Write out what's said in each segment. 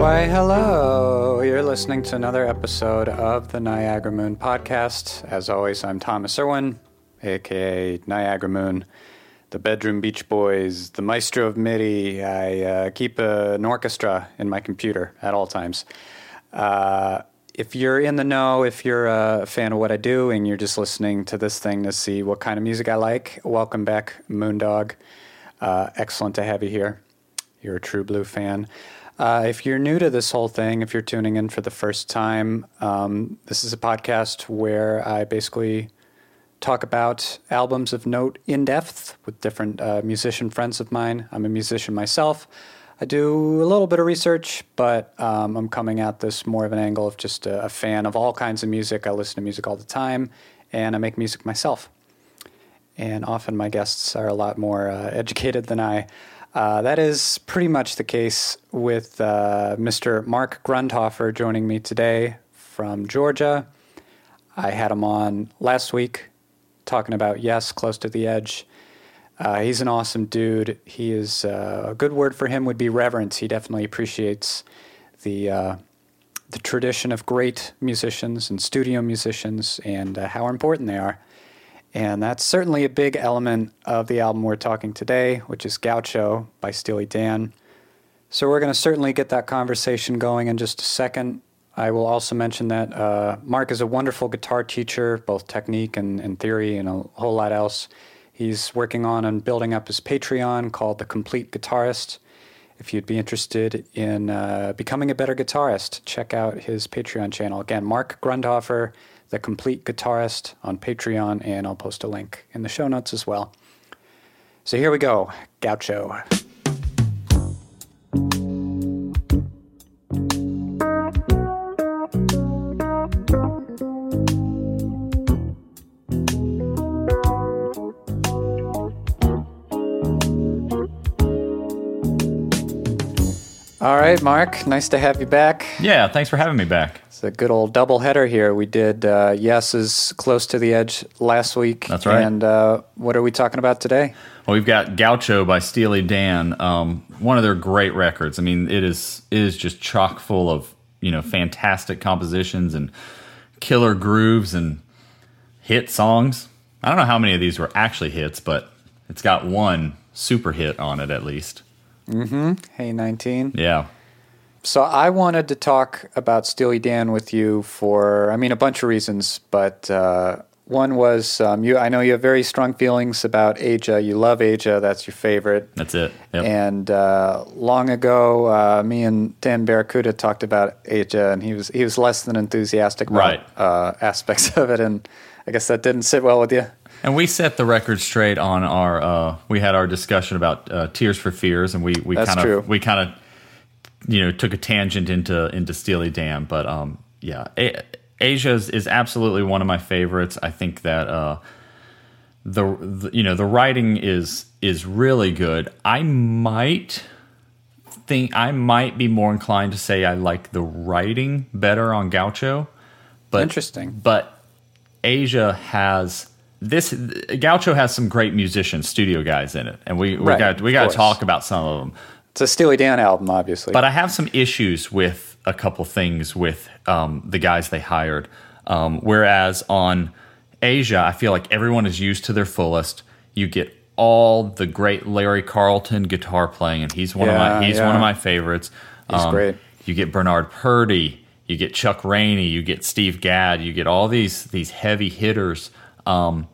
Why, hello. You're listening to another episode of the Niagara Moon podcast. As always, I'm Thomas Irwin, aka Niagara Moon, the Bedroom Beach Boys, the maestro of MIDI. I uh, keep a, an orchestra in my computer at all times. Uh, if you're in the know, if you're a fan of what I do and you're just listening to this thing to see what kind of music I like, welcome back, Moondog. Uh, excellent to have you here. You're a true blue fan. Uh, if you're new to this whole thing, if you're tuning in for the first time, um, this is a podcast where I basically talk about albums of note in depth with different uh, musician friends of mine. I'm a musician myself. I do a little bit of research, but um, I'm coming at this more of an angle of just a, a fan of all kinds of music. I listen to music all the time, and I make music myself. And often my guests are a lot more uh, educated than I. Uh, that is pretty much the case with uh, Mr. Mark Grundhoefer joining me today from Georgia. I had him on last week talking about Yes, Close to the Edge. Uh, he's an awesome dude. He is uh, a good word for him would be reverence. He definitely appreciates the uh, the tradition of great musicians and studio musicians and how important they are. And that's certainly a big element of the album we're talking today, which is Gaucho by Steely Dan. So we're going to certainly get that conversation going in just a second. I will also mention that uh, Mark is a wonderful guitar teacher, both technique and, and theory, and a whole lot else. He's working on and building up his Patreon called The Complete Guitarist. If you'd be interested in uh, becoming a better guitarist, check out his Patreon channel. Again, Mark Grundhoefer, The Complete Guitarist on Patreon, and I'll post a link in the show notes as well. So here we go Gaucho. Right, Mark, nice to have you back. Yeah, thanks for having me back. It's a good old double header here. We did uh, Yes is Close to the Edge last week. That's right. And uh, what are we talking about today? Well, we've got Gaucho by Steely Dan, um, one of their great records. I mean, it is it is just chock full of you know fantastic compositions and killer grooves and hit songs. I don't know how many of these were actually hits, but it's got one super hit on it at least. Mm-hmm. Hey 19. Yeah. So I wanted to talk about Steely Dan with you for, I mean, a bunch of reasons, but uh, one was um, you. I know you have very strong feelings about Aja. You love Aja. That's your favorite. That's it. Yep. And uh, long ago, uh, me and Dan Barracuda talked about Aja, and he was he was less than enthusiastic about Right. uh, aspects of it, and I guess that didn't sit well with you. And we set the record straight on our. Uh, we had our discussion about uh, Tears for Fears, and we we kind of we kind of you know took a tangent into into Steely Dan, but um yeah, A- Aja is, is absolutely one of my favorites. I think that uh, the, the you know the writing is is really good. I might think I might be more inclined to say I like the writing better on Gaucho, but Interesting. but Aja has this Gaucho has some great musicians, studio guys in it, and we we Right, got we got to talk about some of them. It's a Steely Dan album, obviously. But I have some issues with a couple things with um, the guys they hired. Um, whereas on Aja, I feel like everyone is used to their fullest. You get all the great Larry Carlton guitar playing, and he's one of my he's yeah. one of my favorites. Um, He's great. You get Bernard Purdie, you get Chuck Rainey, you get Steve Gadd, you get all these these heavy hitters. Um,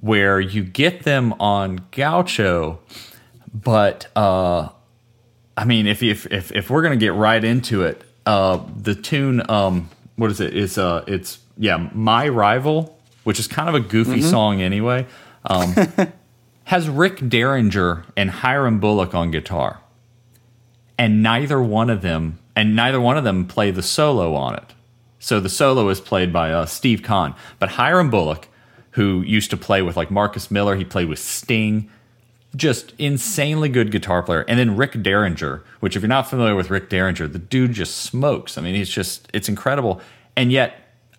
where you get them on Gaucho, but uh, I mean, if if if, if we're gonna get right into it, uh, the tune, um, what is it? It's uh, it's yeah, my rival, which is kind of a goofy song anyway, um, has Rick Derringer and Hiram Bullock on guitar, and neither one of them, and neither one of them play the solo on it. So the solo is played by uh, Steve Khan, but Hiram Bullock, who used to play with like Marcus Miller, he played with Sting, just insanely good guitar player. And then Rick Derringer, which if you're not familiar with Rick Derringer, the dude just smokes. I mean, he's just it's incredible. And yet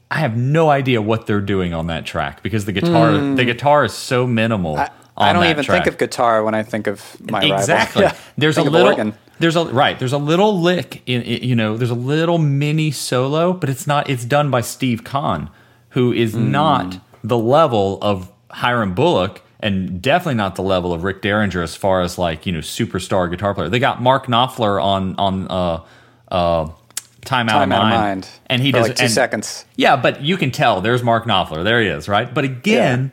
I have no idea what they're doing on that track because the guitar the guitar is so minimal. I, I don't even track. think of guitar when I think of my rival. exactly. Yeah. There's a little organ. There's a right. There's a little lick in, you know. There's a little mini solo, but it's not. It's done by Steve Khan, who is Hmm. not the level of Hiram Bullock, and definitely not the level of Rick Derringer as far as like you know superstar guitar player. They got Mark Knopfler on on uh uh Time Out Time of out of Mind, mind. and he For does like two and- seconds. Yeah, but you can tell. There's Mark Knopfler. There he is, right? But again,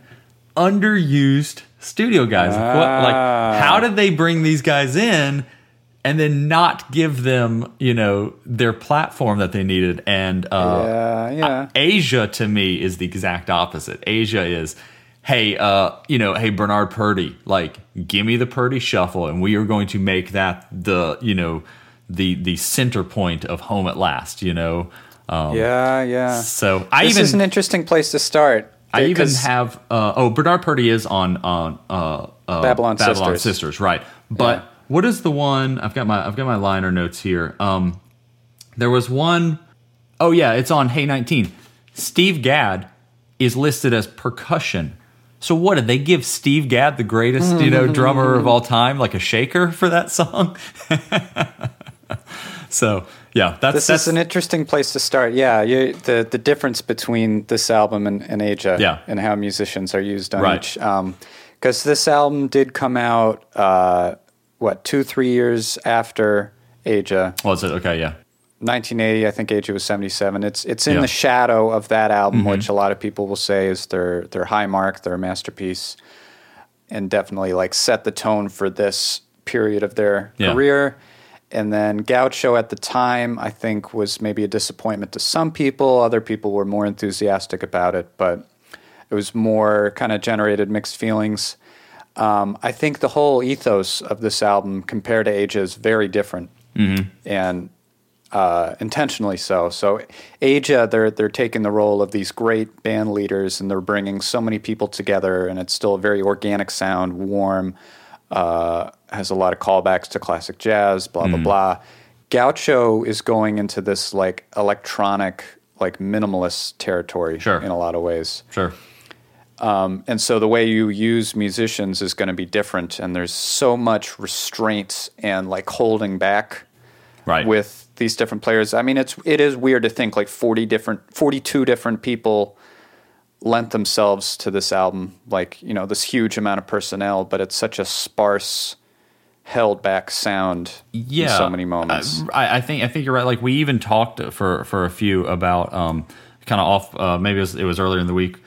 underused studio guys. Like, what, like, Ah. how did they bring these guys in and then not give them, you know, their platform that they needed? And uh, yeah, yeah. Aja to me is the exact opposite. Aja is, hey, uh, you know, hey Bernard Purdie, like, give me the Purdie shuffle, and we are going to make that the, you know, the the center point of Home at Last. You know. Um, yeah, yeah. So I this even is an interesting place to start. I even have uh, oh Bernard Purdie is on on uh, uh, Babylon Sisters. Sisters, right? But Yeah. what is the one? I've got my I've got my liner notes here. Um, there was one oh yeah, it's on Hey 19. Steve Gadd is listed as percussion. So what did they give Steve Gadd the greatest you know drummer of all time like a shaker for that song? so yeah, that's This that's is an interesting place to start. Yeah, you, the the difference between this album and, and Aja, Yeah. and how musicians are used on Right. each. Because this album did come out, uh, what two three years after Aja, is it okay? Yeah, 1980. I think Aja was 77. It's it's in Yeah. the shadow of that album, which a lot of people will say is their their high mark, their masterpiece, and definitely like set the tone for this period of their Yeah. career. And then Gaucho at the time, I think, was maybe a disappointment to some people. Other people were more enthusiastic about it, but it was more kind of generated mixed feelings. Um, I think the whole ethos of this album compared to Aja is very different, and uh, intentionally so. So Aja, they're they're taking the role of these great band leaders, and they're bringing so many people together, and it's still a very organic sound, warm, uh, has a lot of callbacks to classic jazz, blah blah blah. Gaucho is going into this like electronic, like minimalist territory Sure. in a lot of ways. sure. And so the way you use musicians is going to be different, and there's so much restraint and like holding back Right. with these different players. I mean, it's it is weird to think like 40 different 42 different people lent themselves to this album, like, you know, this huge amount of personnel, but it's such a sparse held back sound yeah, in so many moments. Uh, I, I think I think you're right. Like we even talked for for a few about um, kind of off. Uh, maybe it was, it was earlier in the week.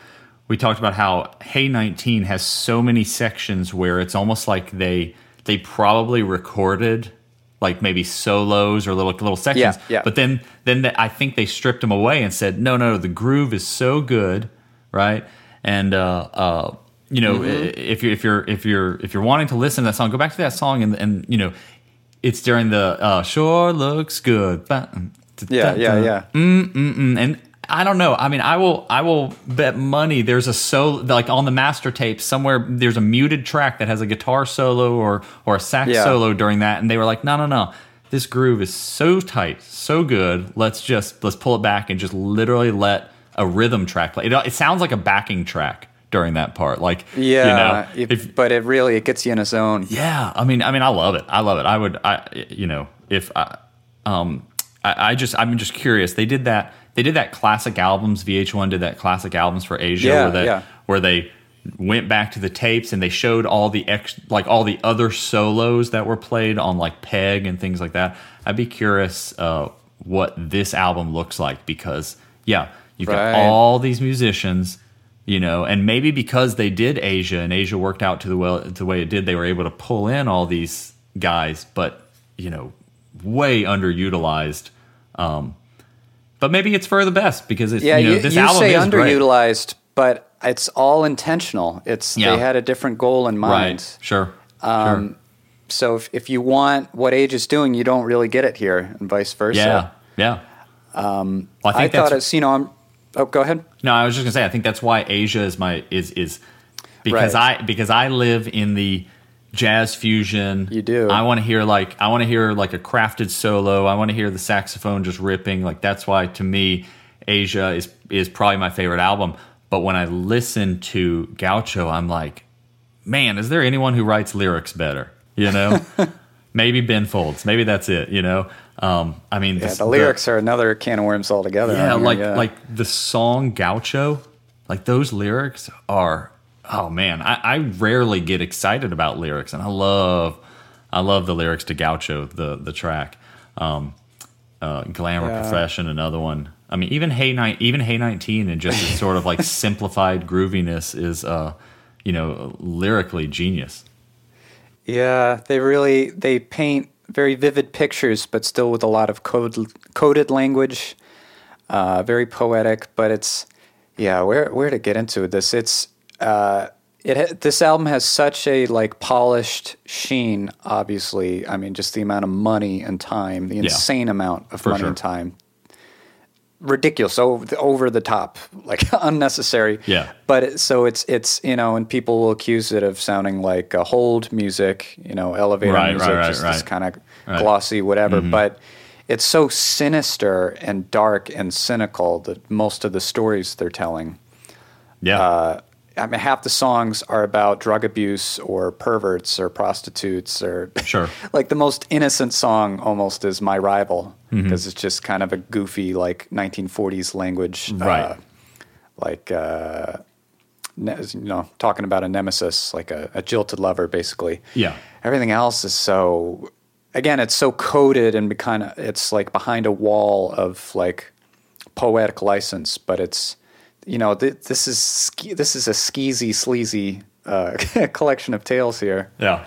We talked about how Hey 19 has so many sections where it's almost like they they probably recorded like maybe solos or little little sections. Yeah, yeah. But then then the, I think they stripped them away and said, no, no, the groove is so good, right? And uh, uh, you know, Mm-hmm. if you if you're if you're if you're wanting to listen to that song, go back to that song and and you know, it's during the uh, sure looks good. yeah, yeah, yeah. Mm, and I don't know. I mean, I will I will bet money there's a solo like on the master tape somewhere. There's a muted track that has a guitar solo or or a sax Yeah. solo during that, and they were like, no, no, no. This groove is so tight, so good. Let's just let's pull it back and just literally let a rhythm track play. It, it sounds like a backing track during that part. Like Yeah, you know, if but it really it gets you in a zone. yeah, I mean, I mean, I love it. I love it. I would, I, you know, if I, um, I, I just, I'm just curious. They did that. They did that classic albums. VH1 did that classic albums for Aja, Yeah, where they, yeah. where they went back to the tapes and they showed all the ex, like all the other solos that were played on like Peg and things like that. I'd be curious uh, what this album looks like because, yeah, you've Right. got all these musicians you know and maybe because they did aja and aja worked out to the well the way it did they were able to pull in all these guys but you know way underutilized um but maybe it's for the best because it's Yeah, you know you, album say is great. underutilized, but it's all intentional. It's Yeah. they had a different goal in mind. right sure Um, So if, if you want what Age is doing, you don't really get it here, and vice versa. yeah yeah um well, i I thought it's you know I'm. Oh, go ahead. No, I was just gonna say I think that's why Aja is my is is because Right. I because I live in the jazz fusion. You do. I want to hear like I want to hear like a crafted solo. I want to hear the saxophone just ripping. Like that's why to me Aja is is probably my favorite album. But when I listen to Gaucho, I'm like, man, is there anyone who writes lyrics better? You know. maybe Ben Folds. Maybe that's it. You know, um, I mean, yeah, the, the lyrics are another can of worms altogether. Yeah, like yeah. like the song Gaucho, like those lyrics are. Oh man, I, I rarely get excited about lyrics, and I love, I love the lyrics to Gaucho, the the track. Um, uh, Glamour yeah. Profession, another one. I mean, even Hey Night, even Hey Nineteen, and just sort of like simplified grooviness is, uh, you know, lyrically genius. Yeah, they really they paint very vivid pictures, but still with a lot of code, coded language. Uh, very poetic, but it's yeah. Where where to get into this? It's uh, it. This album has such a like polished sheen. Obviously, I mean, just the amount of money and time, the yeah. insane amount of money sure. and time ridiculous over the, over the top like unnecessary yeah but it, so it's it's you know and people will accuse it of sounding like a hold music you know elevator right, music right, right, just this kind of glossy whatever mm-hmm. but it's so sinister and dark and cynical that most of the stories they're telling yeah uh, I mean, half the songs are about drug abuse or perverts or prostitutes or sure. like the most innocent song almost is "My Rival" because mm-hmm. it's just kind of a goofy like 1940s language, right? Uh, like uh, ne- you know, talking about a nemesis, like a, a jilted lover, basically. Yeah. Everything else is so. Again, it's so coded and kind of it's like behind a wall of like poetic license, but it's you know, th- this is this is a skeezy, sleazy uh, collection of tales here. Yeah.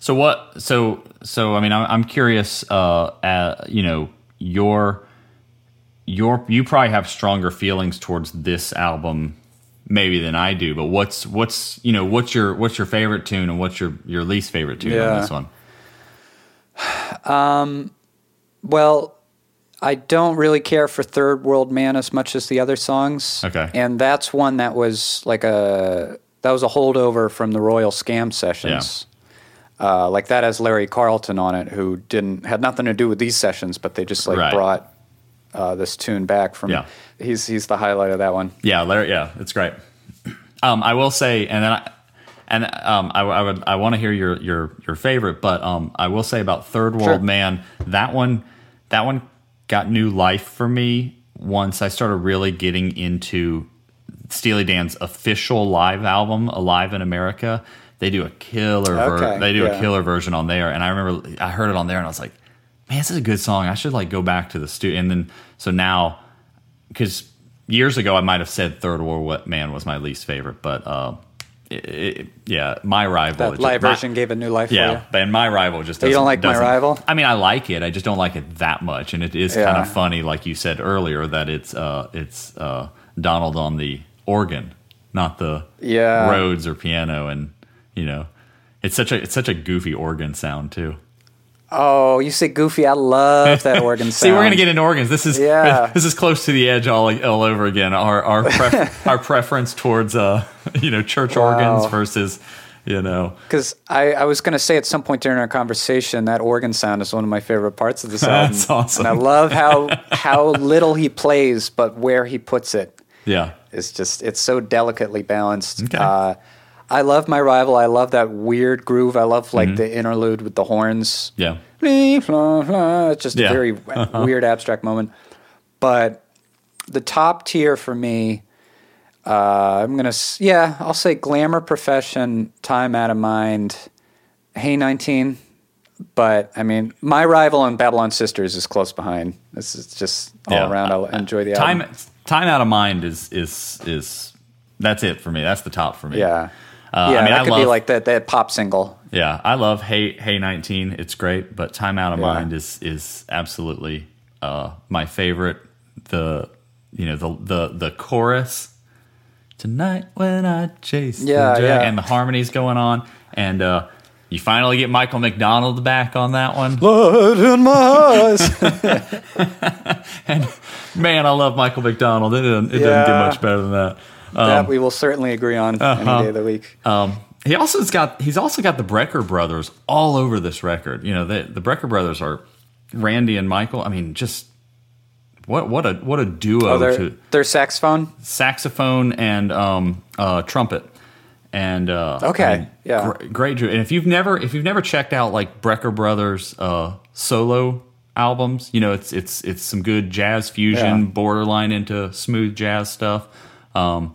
So what? So so I mean, I'm, I'm curious. Uh, at, you know, your your you probably have stronger feelings towards this album maybe than I do. But what's what's you know what's your what's your favorite tune and what's your your least favorite tune yeah. on this one? Um, well, I don't really care for Third World Man as much as the other songs. Okay. And that's one that was like a that was a holdover from the Royal Scam sessions. Yeah. Uh, like that has Larry Carlton on it, who didn't had nothing to do with these sessions, but they just like right. brought uh, this tune back from. Yeah. He's he's the highlight of that one. Yeah, Larry. Yeah, it's great. Um, I will say, and then I, and um, I, I would I want to hear your your your favorite, but um, I will say about Third World sure. Man, that one that one got new life for me once I started really getting into Steely Dan's official live album, Alive in America. They do a killer ver- okay, they do yeah. a killer version on there, and I remember I heard it on there, and I was like, "Man, this is a good song. I should like go back to the studio." And then so now, because years ago I might have said Third World What Man was my least favorite, but uh, it, it, yeah, my rival. That live version my, gave a new life. Yeah, and my rival just. you don't like my rival? I mean, I like it. I just don't like it that much, and it is yeah. kind of funny, like you said earlier, that it's uh, it's uh, Donald on the organ, not the yeah. Rhodes or piano, and you know, it's such a it's such a goofy organ sound too. Oh, you say goofy. I love that organ sound. See, we're gonna get into organs. This is yeah. this is close to the edge all all over again. Our our pref- our preference towards uh you know church wow. organs versus you know because I, I was gonna say at some point during our conversation that organ sound is one of my favorite parts of this album. That's awesome. And I love how how little he plays, but where he puts it. Yeah, it's just it's so delicately balanced. Okay. Uh, I love my rival. I love that weird groove. I love like mm-hmm. the interlude with the horns. Yeah. It's just yeah. a very uh-huh. weird abstract moment. But the top tier for me, uh, I'm gonna yeah, I'll say glamour profession, time out of mind, hey 19. But I mean, my rival and Babylon Sisters is close behind. This is just all yeah. around. I'll enjoy the time. Album. Time out of mind is is is that's it for me. That's the top for me. Yeah. Uh, yeah, I mean, that I could love, be like that that pop single. Yeah, I love "Hey Hey 19." It's great, but "Time Out of yeah. Mind" is is absolutely uh, my favorite. The you know the the the chorus tonight when I chase yeah, yeah. and the harmonies going on and uh, you finally get Michael McDonald back on that one. Blood in my eyes. and man, I love Michael McDonald. It didn't, it yeah. doesn't get much better than that. Um, that we will certainly agree on uh-huh. any day of the week. Um, he also has got he's also got the Brecker brothers all over this record. You know, the the Brecker brothers are Randy and Michael. I mean, just what what a what a duo. Oh, their, to, their saxophone, saxophone and um, uh, trumpet, and uh, Okay, I mean, yeah. gr- great. Drew. And if you've never if you've never checked out like Brecker Brothers uh, solo albums, you know it's it's it's some good jazz fusion, Yeah. borderline into smooth jazz stuff. Um,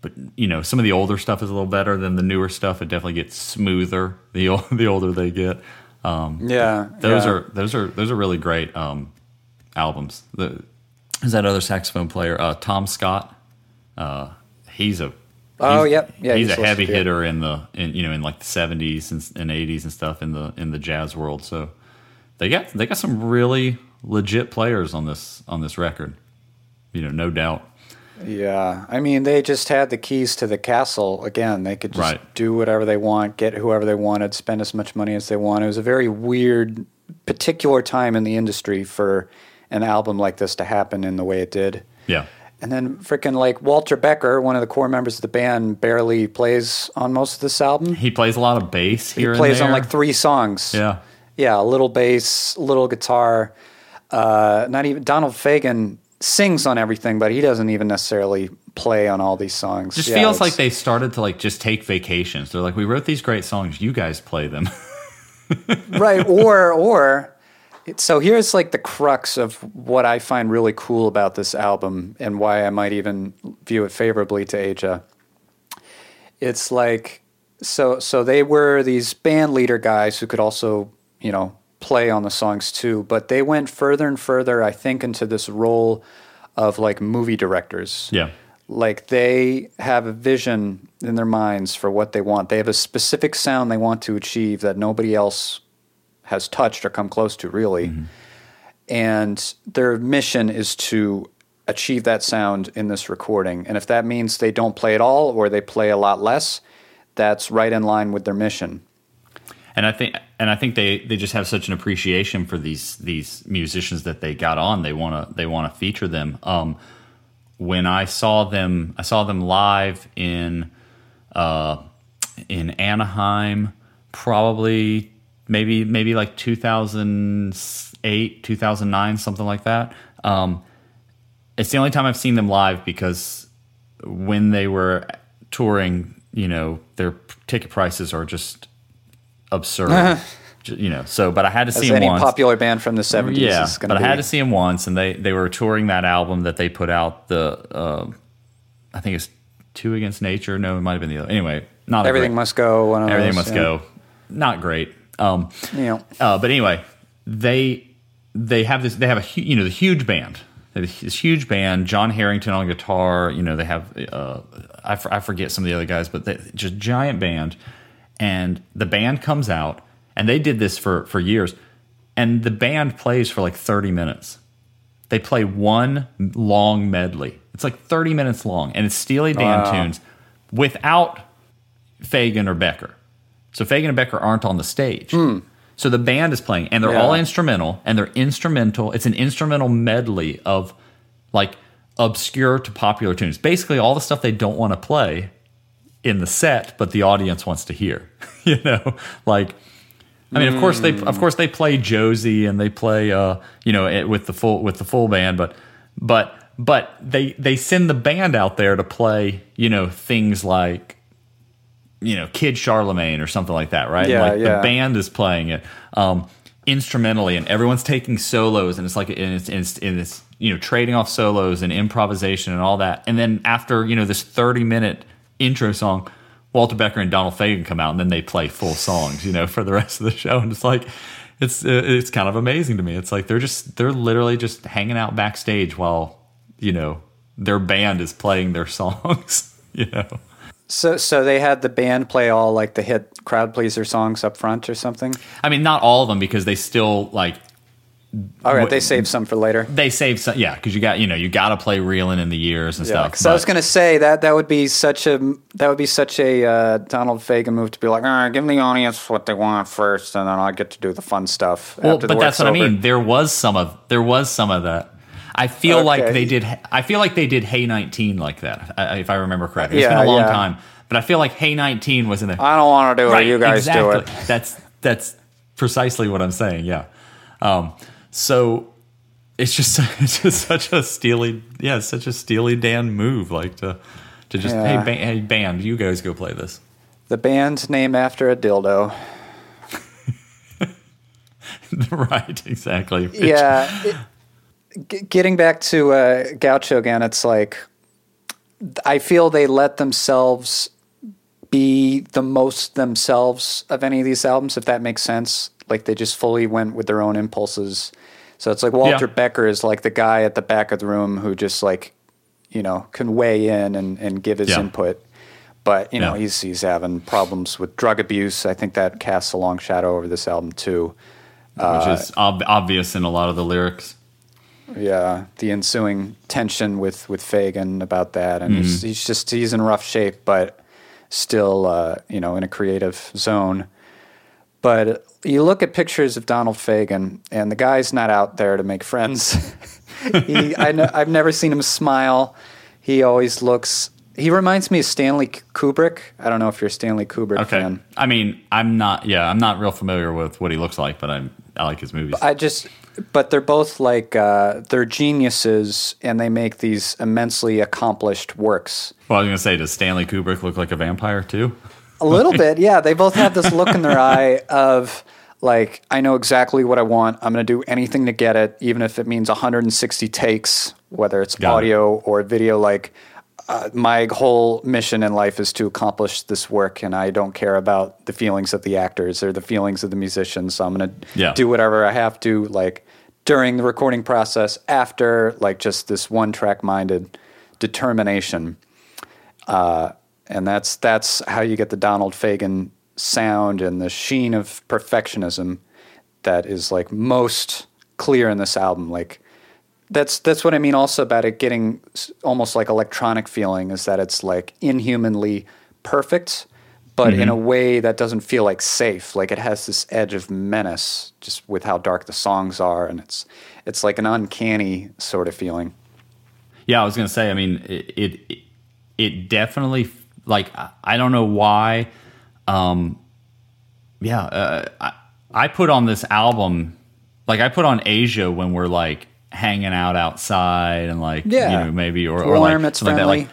but you know some of the older stuff is a little better than the newer stuff. It definitely gets smoother the the older they get. Um, Yeah, those yeah. are those are those are really great um, albums. The, is that other saxophone player uh, Tom Scott? Uh, he's a Oh, he's- yep. Yeah, he's he's a heavy hitter in the in you know in like the seventies and, and eighties and stuff in the in the jazz world. So they got they got some really legit players on this on this record. You know, no doubt. Yeah, I mean, they just had the keys to the castle again. They could just Right. do whatever they want, get whoever they wanted, spend as much money as they want. It was a very weird, particular time in the industry for an album like this to happen in the way it did. Yeah, And then freaking like Walter Becker, one of the core members of the band, barely plays on most of this album. he plays a lot of bass here. He plays on like three songs. Yeah, Yeah, a little bass, little guitar. Uh, not even Donald Fagen sings on everything, but he doesn't even necessarily play on all these songs. just Yeah, feels like they started to like just take vacations. They're like, we wrote these great songs, you guys play them. right or or so here's like the crux of what I find really cool about this album and why I might even view it favorably to Aja. It's like so so they were these band leader guys who could also, you know, play on the songs too, but they went further and further I think into this role of like movie directors yeah, like they have a vision in their minds for what they want. They have a specific sound they want to achieve that nobody else has touched or come close to, really. Mm-hmm. And their mission is to achieve that sound in this recording. And if that means they don't play at all or they play a lot less, that's right in line with their mission. and I think and I think they they just have such an appreciation for these these musicians that they got on. They want to they want to feature them. Um, when I saw them, I saw them live in uh, in Anaheim, probably maybe maybe like 2008, 2009, something like that. Um, it's the only time I've seen them live because when they were touring, you know, their ticket prices are just absurd. You know, so but I had to As see them any once. popular band from the 70s Yeah, is but I be. had to see them once, and they they were touring that album that they put out. The uh, I think it's Two Against Nature. No, it might have been the other. Anyway, not Everything great- Must Go. Everything those, must yeah. go. Not great. Um, You know, uh, but anyway, they they have this. They have a you know the huge band. This huge band. Jon Herington on guitar. You know they have. Uh, I, f- I forget some of the other guys, but they, just giant band. And the band comes out, and they did this for for years. And the band plays for like thirty minutes. They play one long medley. It's like thirty minutes long, and it's Steely Dan Wow. tunes without Fagen or Becker. So Fagen and Becker aren't on the stage. Hmm. So the band is playing, and they're. Yeah. all instrumental, and they're instrumental. It's an instrumental medley of like obscure to popular tunes. Basically, all the stuff they don't want to play in the set, but the audience wants to hear. you know, like. I mean, of course they of course they play Josie and they play uh, you know it, with the full with the full band, but but but they they send the band out there to play you know things like you know Kid Charlemagne or something like that, right? Yeah, like yeah. the band is playing it um, instrumentally, and everyone's taking solos, and it's like and it's, and it's, and it's you know trading off solos and improvisation and all that, and then after you know this thirty minute intro song. Walter Becker and Donald Fagen come out, and then they play full songs, you know, for the rest of the show. And it's like, it's it's kind of amazing to me. It's like they're just they're literally just hanging out backstage while you know their band is playing their songs. You know, so so they had the band play all like the hit crowd pleaser songs up front or something. I mean, not all of them because they still like All right, they saved some for later. they save some, yeah, because you got you know you got to play reeling in the years and Yeah, stuff. because I was going to say that that would be such a that would be such a uh, Donald Fagen move to be like, all right, give the audience what they want first, and then I get to do the fun stuff. Well, after the but that's what I mean. There was some of there was some of that. I feel like they did. I feel like they did Hey 19 like that, if I remember correctly. It's Yeah, been a long yeah. time, but I feel like Hey 19 was in there. I don't want to do it. You guys exactly. do it. That's that's precisely what I'm saying. Yeah. Um, so it's just it's just such a steely yeah, such a steely Dan move, like to to just Yeah. hey, ba- hey band, you guys go play this. The band's name after a dildo. right, exactly. Yeah. it- g- getting back to uh, Gaucho again, it's like I feel they let themselves be the most themselves of any of these albums, if that makes sense. Like they just fully went with their own impulses. So it's like Walter Yeah. Becker is like the guy at the back of the room who just like, you know, can weigh in and, and give his Yeah. input. But, you know, he's he's having problems with drug abuse. I think that casts a long shadow over this album too. which is ob- obvious in a lot of the lyrics. Yeah, the ensuing tension with with Fagen about that, and Mm-hmm. he's, he's just he's in rough shape, but still, uh, you know, in a creative zone. But you look at pictures of Donald Fagen, and the guy's not out there to make friends. he, I know, I've never seen him smile. He always looks. He reminds me of Stanley Kubrick. I don't know if you're a Stanley Kubrick Okay. fan. I mean, I'm not. Yeah, I'm not real familiar with what he looks like, but I'm. I like his movies. I just, but they're both like uh, they're geniuses, and they make these immensely accomplished works. well, I was gonna say, does Stanley Kubrick look like a vampire too? A little bit, yeah. They both have this look in their eye of like, I know exactly what I want. I'm going to do anything to get it, even if it means 160 takes, whether it's Got it. audio or video. Like, uh, my whole mission in life is to accomplish this work, and I don't care about the feelings of the actors or the feelings of the musicians. So I'm going to Yeah. do whatever I have to, like during the recording process, after, like just this one track minded determination and that's that's how you get the Donald Fagen sound and the sheen of perfectionism that is like most clear in this album. Like that's that's what I mean also about it getting almost like electronic feeling is that it's like inhumanly perfect, but in mm-hmm. a way that doesn't feel like safe. Like it has this edge of menace just with how dark the songs are, and it's it's like an uncanny sort of feeling. Yeah, I was gonna say. I mean, it it, it definitely like I- don't know why. Um, yeah, uh, I I put on this album like I put on Aja when we're like hanging out outside and like Yeah. you know maybe or, or Warm, like something like that. Like,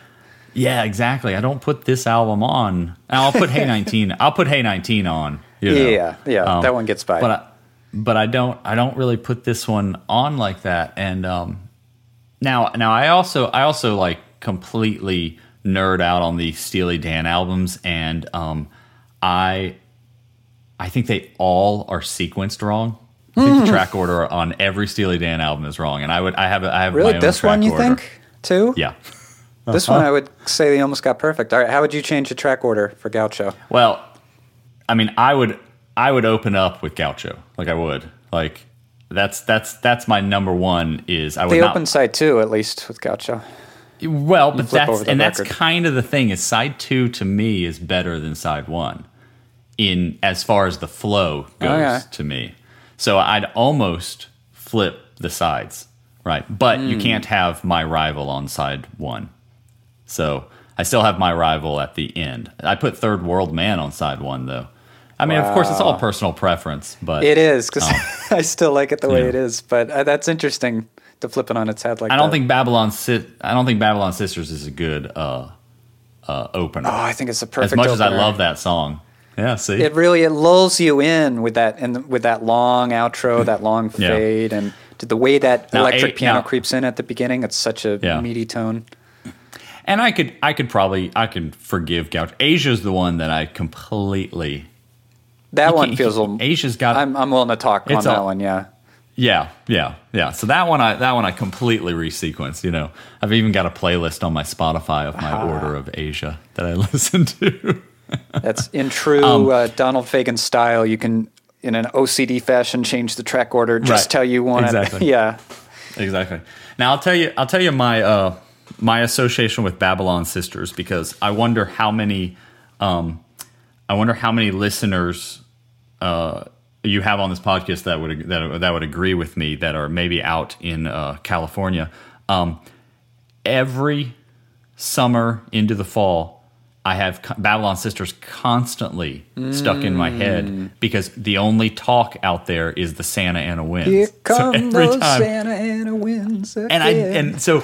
yeah, exactly. I don't put this album on. I'll put Hey 19. I'll put Hey 19 on. you know. Yeah, yeah, that one gets by. But I, but I don't I don't really put this one on like that. And um, now now I also I also like completely nerd out on the Steely Dan albums, and um, I I think they all are sequenced wrong. I think the track order on every Steely Dan album is wrong, and I would I have I have Really, this one you order. think too? Yeah. This one I would say they almost got perfect. All right, how would you change the track order for Gaucho? Well, I mean, I would I would open up with Gaucho, like I would, like that's that's that's my number one. Is I would The not open side too, at least with Gaucho. Well, but that's and that's record. kind of the thing. Is side two to me is better than side one in as far as the flow goes Okay. to me. So I'd almost flip the sides, right? But you Hmm. can't have my rival on side one. So I still have my rival at the end. I put Third World Man on side one, though. I mean, of course, it's all personal preference, but It is because I still like it the way Yeah. it is, but uh, that's interesting to flip it on its head like I don't that. think Babylon Si- I don't think Babylon Sisters is a good uh, uh, opener. Oh, I think it's a perfect. as much as I love that song, yeah. See, it, really it lulls you in with that and with that long outro, that long Yeah. fade, and the way that Now, electric A- piano now- creeps in at the beginning. It's such a Yeah. meaty tone. and I could I could probably I could forgive Gouch. Aja's the one that I completely. That one he- feels a. Aja's got I'm I'm willing to talk on It's that one. Yeah. Yeah, yeah, yeah. So that one, I that one I completely resequenced. You know, I've even got a playlist on my Spotify of my order of Aja that I listen to. That's in true Um, uh, Donald Fagen style. You can, in an OCD fashion, change the track order just Right. how you want Exactly. it. yeah. exactly. Now I'll tell you, I'll tell you my uh, my association with Babylon Sisters because I wonder how many, um, I wonder how many listeners uh, you have on this podcast that would that that would agree with me that are maybe out in uh, California. Um, every summer into the fall, I have co- Babylon Sisters constantly stuck in my Mm. head because the only talk out there is the Santa Ana winds. Here So come every those time- Santa Ana winds. and I again. and so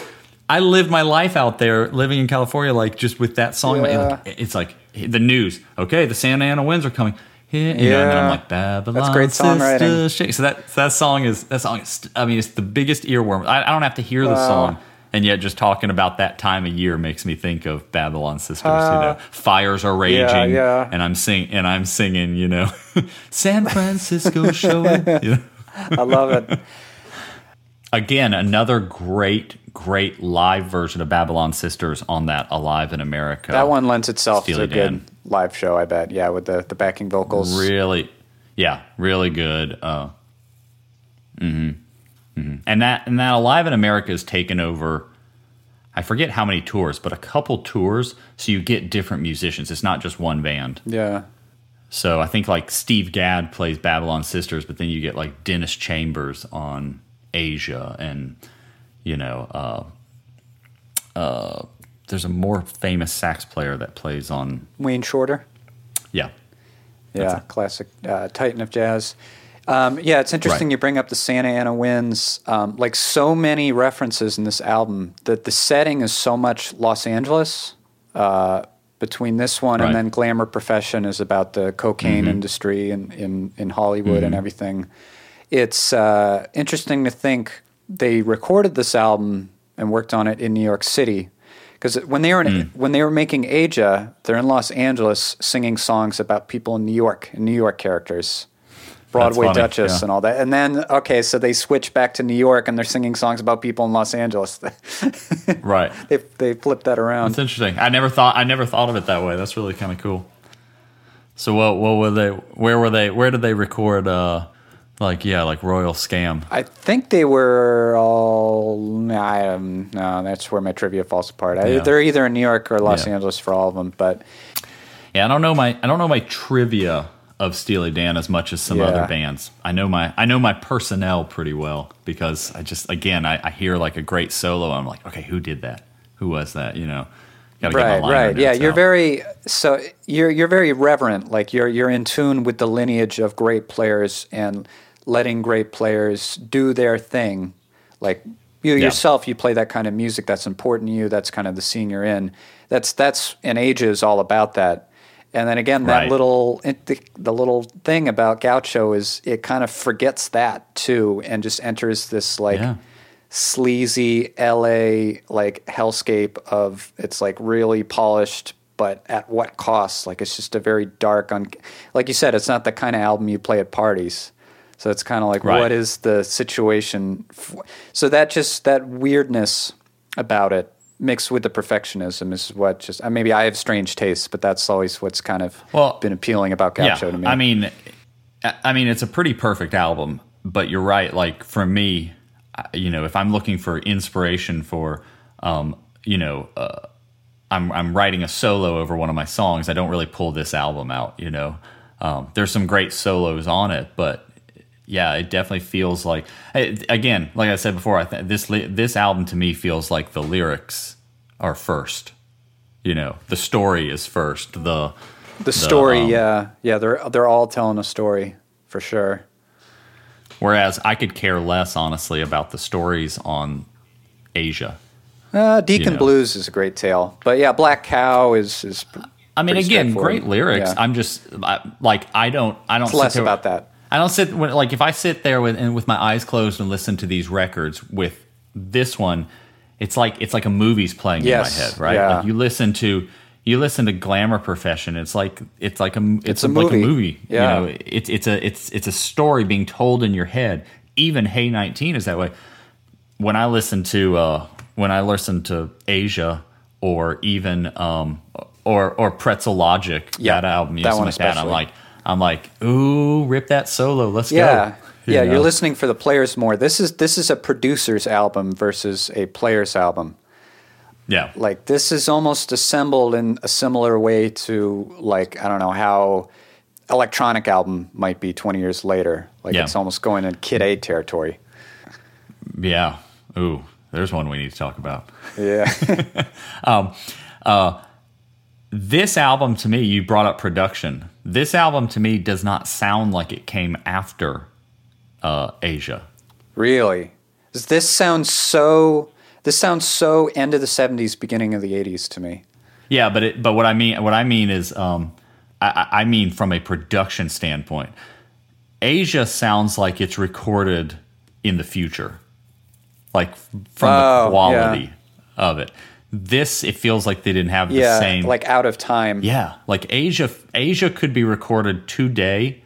I live my life out there living in California, like just with that song. Yeah. it's like the news. Okay, the Santa Ana winds are coming. Yeah, you know, and then I'm like Babylon. That's great songwriting. Sisters So that so that song is that song is. I mean, it's the biggest earworm. I, I don't have to hear the song, and yet just talking about that time of year makes me think of Babylon Sisters. you know, fires are raging, Uh, yeah. and I'm sing and I'm singing. You know, San Francisco showing. You know? I love it. again another great great live version of babylon sisters on that alive in america That one lends itself Steely to a good Dan. Live show, I bet. Yeah, with the, the backing vocals. really yeah really good uh mhm, mhm. and that and that alive in america is taken over i forget how many tours but a couple tours so you get different musicians it's not just one band Yeah. so i think like steve gadd plays babylon sisters but then you get like dennis chambers on aja and you know uh uh there's a more famous sax player that plays on Wayne Shorter. yeah Yeah, classic uh, Titan of Jazz. Um, yeah, it's interesting Right. you bring up the Santa Ana Winds. Um, like so many references in this album, that the setting is so much Los Angeles. Uh, between this one Right. and then Glamour Profession is about the cocaine Mhm. industry in, in, in Hollywood and Mhm. everything. It's uh, interesting to think they recorded this album and worked on it in New York City. Because when they were in, Mm. when they were making Aja, they're in Los Angeles singing songs about people in New York and New York characters, Broadway funny, Duchess yeah. and all that. And then okay, so they switch back to New York and they're singing songs about people in Los Angeles. right they they flipped that around. That's interesting. I never thought I never thought of it that way. That's really kind of cool. So what what were they where were they where did they record uh like yeah, like Royal Scam? I think they were all. I um, no, that's where my trivia falls apart. I, Yeah. They're either in New York or Los Yeah. Angeles for all of them. But Yeah, I don't know my I don't know my trivia of Steely Dan as much as some Yeah. other bands. I know my I know my personnel pretty well because I just again I, I hear like a great solo I'm like, okay, who did that? Who was that? You know. Gotta right, get my liner right, yeah. You're out. very so you're you're very reverent. Like you're you're in tune with the lineage of great players and letting great players do their thing. Like you Yeah. yourself, you play that kind of music that's important to you. That's kind of the scene you're in. That's that's and age is all about that. And then again, that Right. little the, the little thing about Gaucho is it kind of forgets that too, and just enters this like Yeah. sleazy LA like hellscape of it's like really polished, but at what cost? Like it's just a very dark, un- like you said, it's not the kind of album you play at parties. So it's kind of like, Right. what is the situation? f- So that just that weirdness about it mixed with the perfectionism is what just uh, maybe I have strange tastes, but that's always what's kind of Well, been appealing about Gaucho yeah, to me. I mean, I- I mean, it's a pretty perfect album, but you're right. Like for me, you know, if I'm looking for inspiration for, um, you know, uh, I'm I'm writing a solo over one of my songs. I don't really pull this album out. You know, um, there's some great solos on it, but yeah, it definitely feels like again, like I said before, I th- this this album to me feels like the lyrics are first. You know, the story is first. The the story, um, yeah, yeah, they're they're all telling a story for sure. Whereas I could care less, honestly, about the stories on Aja. Uh, Deacon know. Blues is a great tale, but yeah, Black Cow is is. I mean, again, great lyrics. Yeah. I'm just I, like I don't I don't It's less about that. I don't sit when, like if I sit there with and with my eyes closed and listen to these records with this one, it's like it's like a movie's playing Yes, in my head, right? yeah. Like you listen to you listen to Glamour Profession. It's like it's like a it's, a like movie. a movie. Yeah. You know, it's it's a it's it's a story being told in your head. Even Hey 19 is that way. When I listen to uh, when I listen to Aja or even um, or or Pretzel Logic, Yeah, that album, that one like that, I'm like I'm like, ooh, rip that solo, let's Yeah, go. You yeah, know? you're listening for the players more. This is this is a producer's album versus a player's album. Yeah, Like this is almost assembled in a similar way to like I don't know how electronic album might be 20 years later. Like Yeah. it's almost going in Kid A territory. yeah. Ooh, there's one we need to talk about. Yeah. Um, uh, this album to me, you brought up production. This album to me does not sound like it came after uh, Aja. Really? This sound so? This sounds so end of the '70s, beginning of the '80s to me. Yeah, but it, but what I mean what I mean is um, I, I mean from a production standpoint, Aja sounds like it's recorded in the future, like from Oh, the quality of it. This it feels like they didn't have the Yeah, same like out of time. Yeah, like Aja, Aja could be recorded today,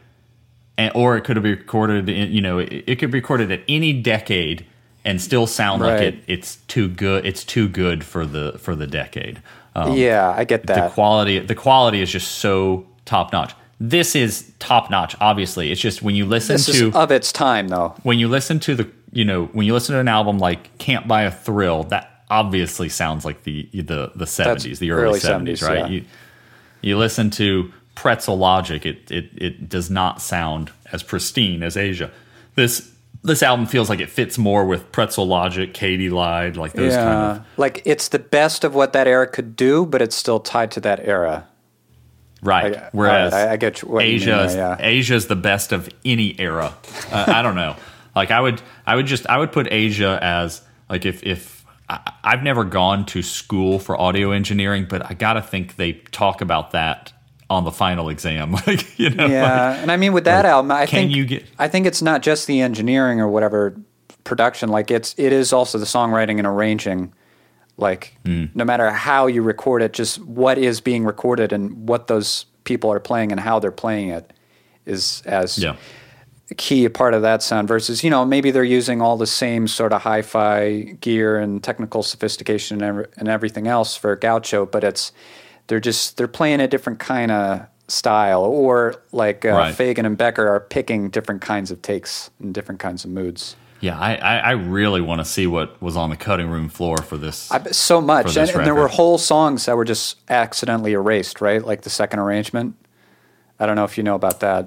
and or it could be recorded. In, you know, it, it could be recorded at any decade and still sound like it. It's too good. It's too good for the for the decade. Um, yeah, I get that. the quality, the quality is just so top notch. This is top notch. Obviously, it's just when you listen this to is of its time, though. when you listen to the you know when you listen to an album like "Can't Buy a Thrill," that obviously sounds like the the the seventies, the early seventies, right? yeah. You you listen to Pretzel Logic, it, it it does not sound as pristine as Aja. This this album feels like it fits more with Pretzel Logic, Katy Lied, like those yeah, kind of like it's the best of what that era could do, but it's still tied to that era. right. I- Whereas I- I get what you mean Aja, is, yeah. Aja is the best of any era. Uh, I don't know. Like I would, I would just, I would put Aja as like if if I, I've never gone to school for audio engineering, but I gotta think they talk about that on the final exam. Like you know, Yeah, like, and I mean with that album, I think you get- I think it's not just the engineering or whatever production. Like it's it is also the songwriting and arranging. Like Hmm. no matter how you record it, just what is being recorded and what those people are playing and how they're playing it is as yeah, key part of that sound versus you know maybe they're using all the same sort of hi-fi gear and technical sophistication and, and everything else for gaucho but it's they're just they're playing a different kind of style or like uh, Right. Fagen and Becker are picking different kinds of takes and different kinds of moods yeah. I, I, I really want to see what was on the cutting room floor for this. I, so much For and, and there were whole songs that were just accidentally erased right like the second arrangement I don't know if you know about that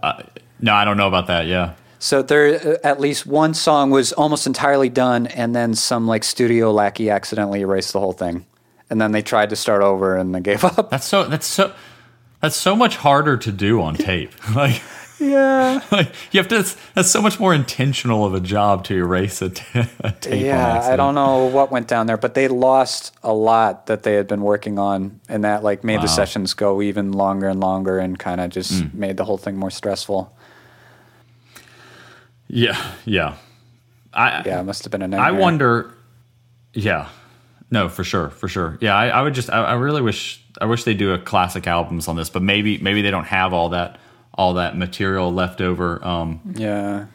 no, I don't know about that. Yeah, So there, uh, at least one song was almost entirely done, and then some like studio lackey accidentally erased the whole thing, and then they tried to start over and they gave up. that's so that's so that's so much harder to do on tape. like. Yeah, like you have to that's so much more intentional of a job to erase a, t- a tape yeah. I don't know what went down there, but they lost a lot that they had been working on, and that like made the sessions go even longer and longer, and kind of just made the whole thing more stressful. Yeah yeah. I Yeah, it must have been a i nightmare. wonder yeah. No for sure for sure. Yeah i, I would just I, I really wish i wish they do a classic albums on this but maybe maybe they don't have all that all that material left over um Yeah,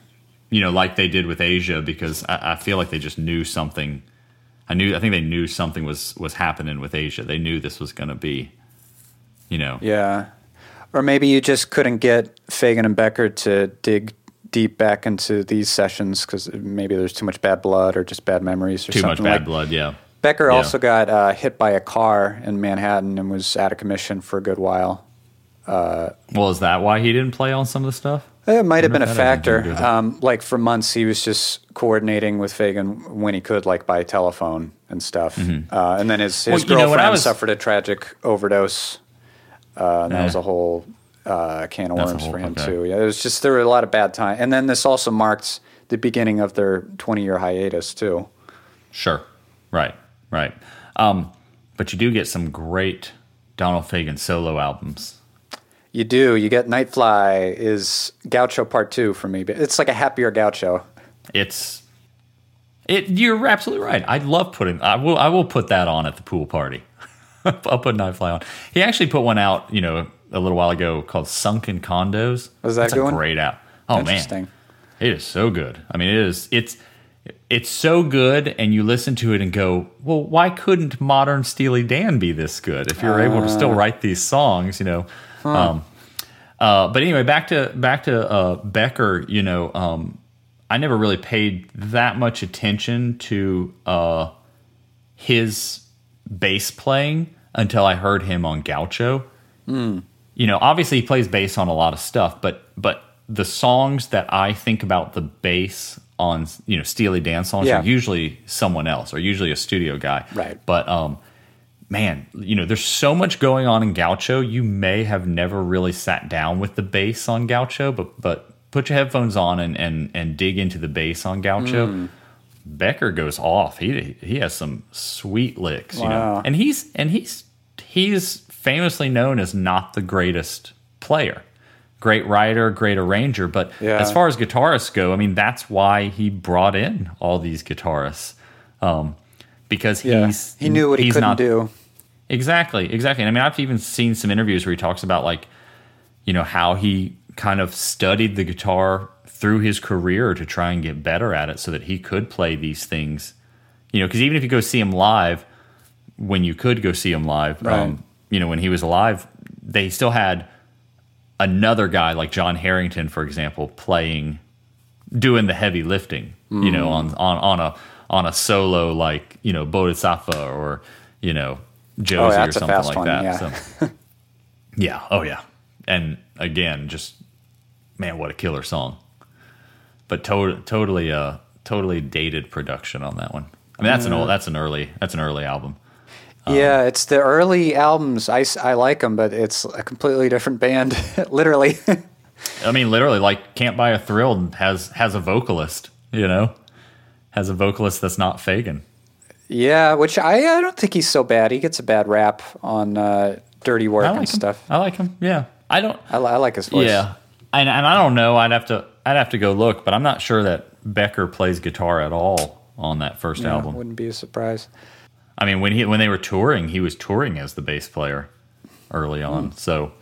you know like they did with aja because i, I feel like they just knew something. I knew i think they knew something was was happening with aja. They knew this was going to be you know. Yeah. Or maybe you just couldn't get Fagen and Becker to dig deep back into these sessions because maybe there's too much bad blood or just bad memories or too much bad like blood yeah Becker Yeah. also got uh, hit by a car in Manhattan and was out of commission for a good while. well is that why he didn't play on some of the stuff It might have been a if that had anything to factor. do with it. Um, like for months, he was just coordinating with Fagen when he could, like by telephone and stuff. Uh, and then his, his Mm-hmm. Well, you know, girlfriend was- suffered a tragic overdose. Uh, and that Eh. was a whole uh, can of That's worms whole- for him okay. too. Yeah, it was just there were a lot of bad time. And then this also marked the beginning of their 20 year hiatus too. Sure. Right. Right. Um, but you do get some great Donald Fagen solo albums. You do. You get Nightfly is Gaucho Part Two for me. But It's like a happier Gaucho. It's it. You're absolutely right. I love putting. I will. I will put that on at the pool party. I'll put Nightfly on. He actually put one out. You know, a little while ago called "Sunken Condos." Was that That's good a one? great app. Oh man, it is so good. I mean, it is. It's it's so good, and you listen to it and go, "Well, why couldn't modern Steely Dan be this good? If you're able to Uh. still write these songs, you know." Um, uh, but anyway, back to back to uh, Becker. You know, um, I never really paid that much attention to uh, his bass playing until I heard him on Gaucho. You know, obviously he plays bass on a lot of stuff, but but the songs that I think about the bass on, you know, Steely Dan songs Yeah. are usually someone else or usually a studio guy. Right. But um, man, you know, there's so much going on in Gaucho. You may have never really sat down with the bass on Gaucho, but but put your headphones on and and and dig into the bass on Gaucho. Becker goes off. He he has some sweet licks, you know. And he's and he's he's famously known as not the greatest player. Great writer, great arranger, but Yeah. as far as guitarists go, I mean that's why he brought in all these guitarists. Um because Yeah. he's he knew what he couldn't not, do. Exactly, exactly. And I mean, I've even seen some interviews where he talks about like, you know, how he kind of studied the guitar through his career to try and get better at it, so that he could play these things. You know, because even if you go see him live, when you could go see him live, Right. um, you know, when he was alive, they still had another guy like Jon Herington, for example, playing, doing the heavy lifting. You know, on on on a on a solo like you know Bodhisattva or you know Josie or that's a something like one, that. yeah. So, yeah. Oh yeah. And again, just man, what a killer song. But to- totally, uh, totally dated production on that one. I mean, that's an old, that's an early, that's an early album. Yeah, it's the early albums. I, I like them, but it's a completely different band, literally. I mean, literally, like "Can't Buy a Thrill" has has a vocalist. You know, has a vocalist that's not Fagen. yeah, which I, I don't think he's so bad. He gets a bad rap on uh, Dirty Work like and him. stuff. I like him. Yeah, I don't. I, I like his voice. Yeah, and and I don't know. I'd have to I'd have to go look, but I'm not sure that Becker plays guitar at all on that first Yeah, album. wouldn't be a surprise. I mean, when he when they were touring, he was touring as the bass player early on. So,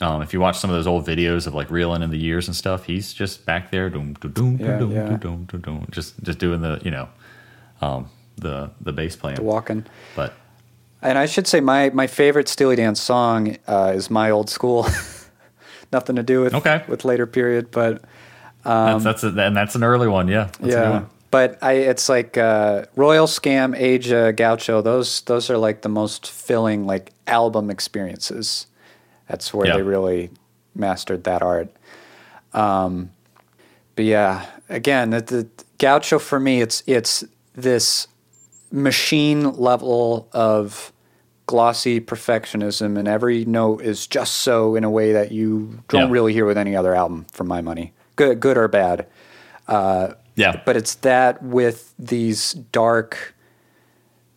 um, if you watch some of those old videos of like reeling in the years and stuff, he's just back there, doom, doom, doom, Yeah, doom, yeah. doom, doom, doom, just just doing the you know, um, the the bass playing. Walking. But And I should say my, my favorite Steely Dan song uh, is My Old School. Nothing to do with Okay. with later period, but that's that's a, and that's an early one. Yeah, that's Um, yeah. But I it's like uh, Royal Scam, Aja, Gaucho. Those those are like the most filling like album experiences. That's where Yeah. they really mastered that art. Um, but yeah, again, the, the Gaucho for me, it's it's this machine level of glossy perfectionism, and every note is just so in a way that you don't Yeah. really hear with any other album, for my money, good good or bad. Yeah, But it's that with these dark,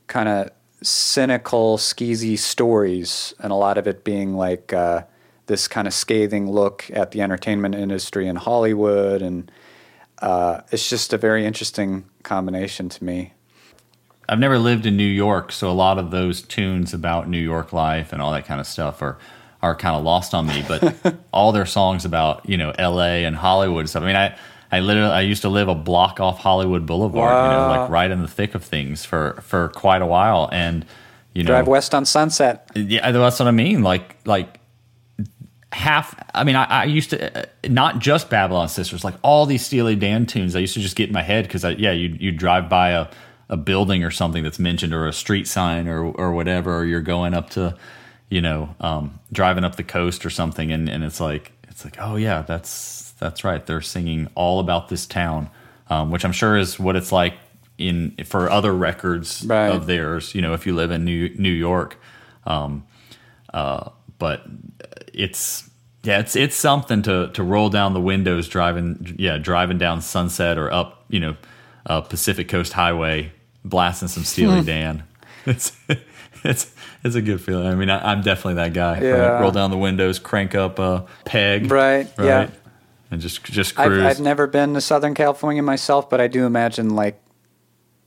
kind of cynical, skeezy stories, and a lot of it being like uh, this kind of scathing look at the entertainment industry in Hollywood, and uh, it's just a very interesting combination to me. I've never lived in New York, so a lot of those tunes about New York life and all that kind of stuff are are kind of lost on me. But all their songs about you know L.A. and Hollywood and stuff. I mean, I I literally I used to live a block off Hollywood Boulevard, you know, like right in the thick of things for for quite a while, and you know, Drive west on Sunset. yeah, that's what I mean. Like, like half. I mean, I, I used to uh, not just Babylon Sisters, like all these Steely Dan tunes. I used to just get in my head because, yeah, you you drive by a a building or something that's mentioned, or a street sign, or or whatever, or you're going up to, you know, um, driving up the coast or something, and and it's like it's like, oh yeah, that's that's right. They're singing all about this town, um, which I'm sure is what it's like in for other records Right. of theirs. You know, if you live in New New York, um, uh, but it's yeah, it's it's something to to roll down the windows driving yeah driving down Sunset or up you know uh, Pacific Coast Highway blasting some Steely Hmm. Dan. It's it's it's a good feeling. I mean, I, I'm definitely that guy. right? Yeah. Roll down the windows, crank up a peg, Right, yeah. And just just I've. I've never been to Southern California myself, but I do imagine like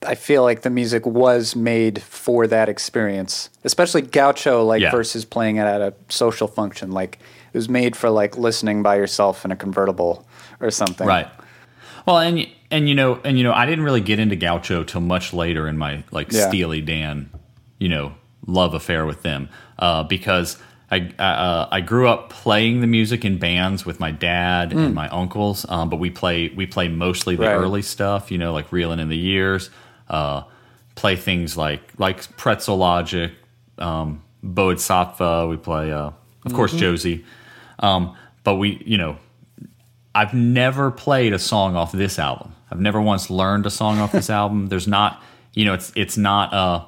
I feel like the music was made for that experience, especially Gaucho, like Yeah. versus playing it at a social function. Like it was made for like listening by yourself in a convertible or something. Right. Well, and and you know, and you know, I didn't really get into Gaucho till much later in my like Yeah. Steely Dan, you know, love affair with them, uh, because I uh, I grew up playing the music in bands with my dad and my uncles, um, but we play we play mostly the Mm. Right. early stuff, you know, like reeling in the years, uh, play things like like Pretzel Logic, um, Bodhisattva. We play, uh, of course, Mm-hmm. Josie, um, but we, you know, I've never played a song off this album. I've never once learned a song off this album. There's not, you know, it's it's not uh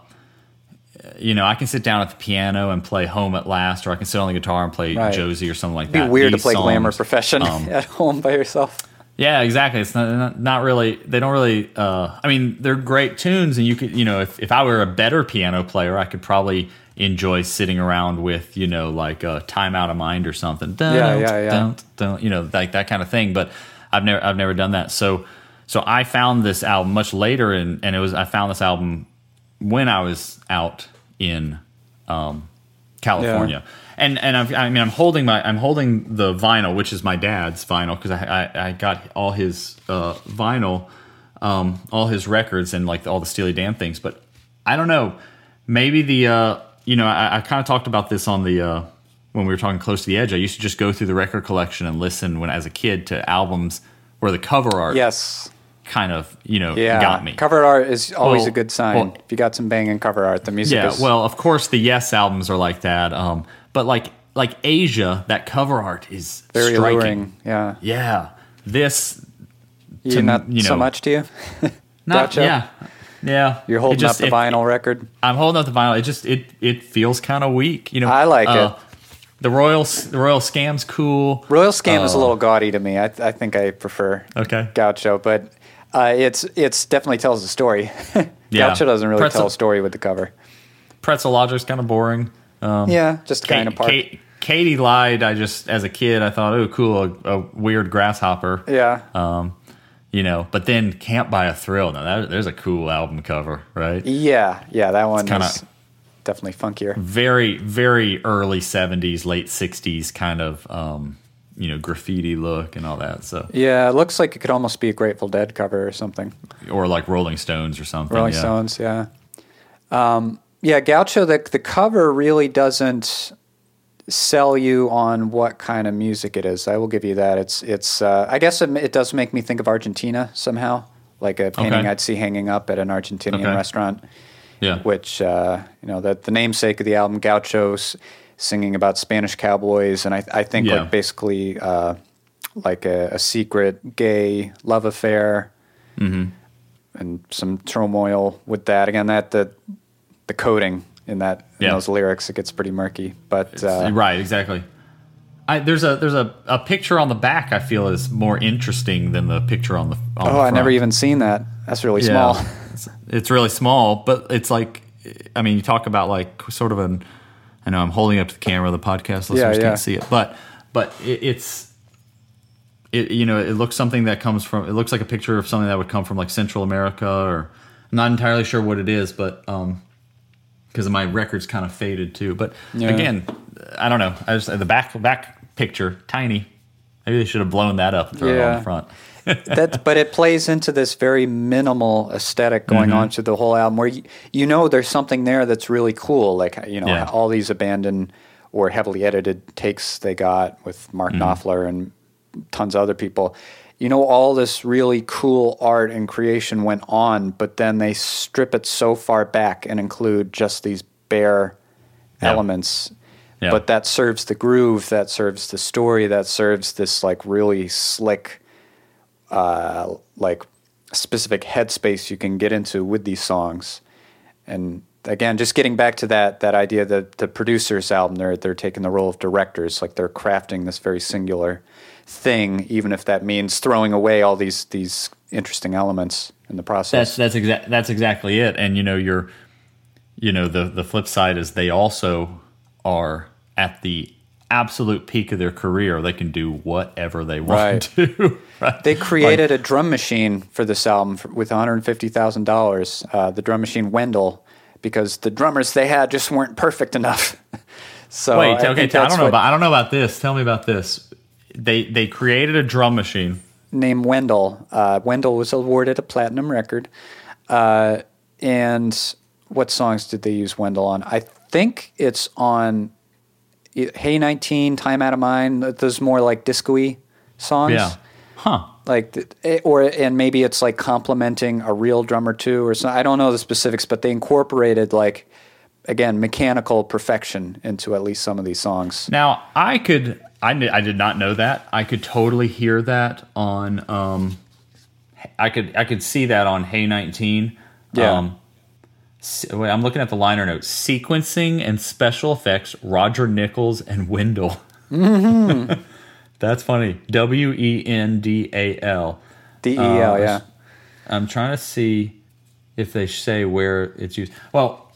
you know, I can sit down at the piano and play Home at Last, or I can sit on the guitar and play Right. Josie or something like that. It'd be that. weird to These play Glamour songs, Profession um, at home by yourself. Yeah, exactly. It's not, not not really. They don't really. Uh, I mean, they're great tunes, and you could, you know, if if I were a better piano player, I could probably enjoy sitting around with, you know, like a "Time Out of Mind" or something. Don't, Yeah, yeah, yeah. Don't, don't, you know, like that kind of thing. But I've never, I've never done that. So, so I found this album much later, and and it was I found this album when I was out in um, California. And and I've, I mean I'm holding my I'm holding the vinyl, which is my dad's vinyl because I, I I got all his uh, vinyl, um, all his records and like all the Steely Dan things. But I don't know, maybe the uh, you know I, I kind of talked about this on the uh, when we were talking close to the edge. I used to just go through the record collection and listen when as a kid to albums where the cover art Yes. Kind of you know Yeah. got me. Cover art is always Well- a good sign. well- if you got some banging cover art, the music Yeah, is well, of course the Yes albums are like that. Um, but like like Aja, that cover art is very striking. alluring. Yeah. Yeah, this You, To- not you know, so much to you? not Gotcha. yeah yeah. You're holding just- up the it- vinyl record. I'm holding up the vinyl. It just it it feels kind of weak. You know, I like uh, it. The royal the royal scam's cool. Royal Scam is a Uh, little gaudy to me. I, I think I prefer Okay. Gaucho, but uh, it's it's definitely tells a story. Yeah. Gaucho doesn't really Pretzel- tell a story with the cover. Pretzel Logic's kind of boring. Um, Yeah, just Ka- kind of part. Ka- Katy lied. I just as a kid I thought, oh, cool, a, a weird grasshopper. Yeah, Um, you know, but then Can't Buy a Thrill. Now that, there's a cool album cover, right? yeah, yeah. That one kinda- definitely funkier. Very, very early '70s, late '60s kind of, um, you know, graffiti look and all that. So, Yeah, it looks like it could almost be a Grateful Dead cover or something. or like Rolling Stones or something. Rolling yeah. Stones, yeah. Um, yeah, Gaucho. The the cover really doesn't sell you on what kind of music it is. I will give you that. It's it's. Uh, I guess it, it does make me think of Argentina somehow, like a painting Okay. I'd see hanging up at an Argentinian Okay. restaurant. Yeah, Which uh, you know, that the namesake of the album, Gauchos, singing about Spanish cowboys, and I I think Yeah. like basically uh, like a, a secret gay love affair and some turmoil with that. Again, that the the coding in that in Yeah. those lyrics it gets pretty murky. But uh, right, exactly. I, there's a there's a, a picture on the back I feel is more interesting than the picture on the. On the oh, I never even seen that. That's really Yeah. small. It's, it's really small, but it's like, I mean, you talk about like sort of an. I know I'm holding up to the camera. The podcast listeners yeah. can't see it, but but it, it's. It, you know, it looks something that comes from. It looks like a picture of something that would come from like Central America, or I'm not entirely sure what it is, but um, because my record's kind of faded too. But Yeah. again, I don't know. I just the back back picture tiny. Maybe they should have blown that up and thrown it on the front. That but it plays into this very minimal aesthetic going Mm-hmm. on to the whole album where you, you know there's something there that's really cool like you know Yeah. all these abandoned or heavily edited takes they got with Mark Mm-hmm. Knopfler and tons of other people you know all this really cool art and creation went on but then they strip it so far back and include just these bare Yeah. elements Yeah. but that serves the groove that serves the story that serves this like really slick uh, like specific headspace you can get into with these songs. And again, just getting back to that that idea that the producers album, they're they're taking the role of directors, like they're crafting this very singular thing, even if that means throwing away all these these interesting elements in the process. That's that's that's exactly it. And you know, you're you know, the the flip side is they also are at the absolute peak of their career. They can do whatever they want to. right? They created a drum machine for this album for, with $150,000, uh, the drum machine Wendell, because the drummers they had just weren't perfect enough. so Wait, I okay, I don't know what- about I don't know about this. Tell me about this. They they created a drum machine. named Wendell. Uh, Wendell was awarded a platinum record. Uh, and what songs did they use Wendell on? I think it's on Hey 19, Time Out of Mind. Those more like disco-y songs. Yeah. Huh. Like, eh, or, and maybe it's like complementing a real drummer too, or something. I don't know the specifics, but they incorporated like, again, mechanical perfection into at least some of these songs. Now I could I kn- I did not know that. I could totally hear that on um I could I could see that on Hey 19. Yeah. Um I'm looking at the liner notes. Sequencing and special effects Roger Nichols and Wendell. That's funny. W E N D A L. D E L, Uh, yeah. I'm trying to see if they say where it's used. Well,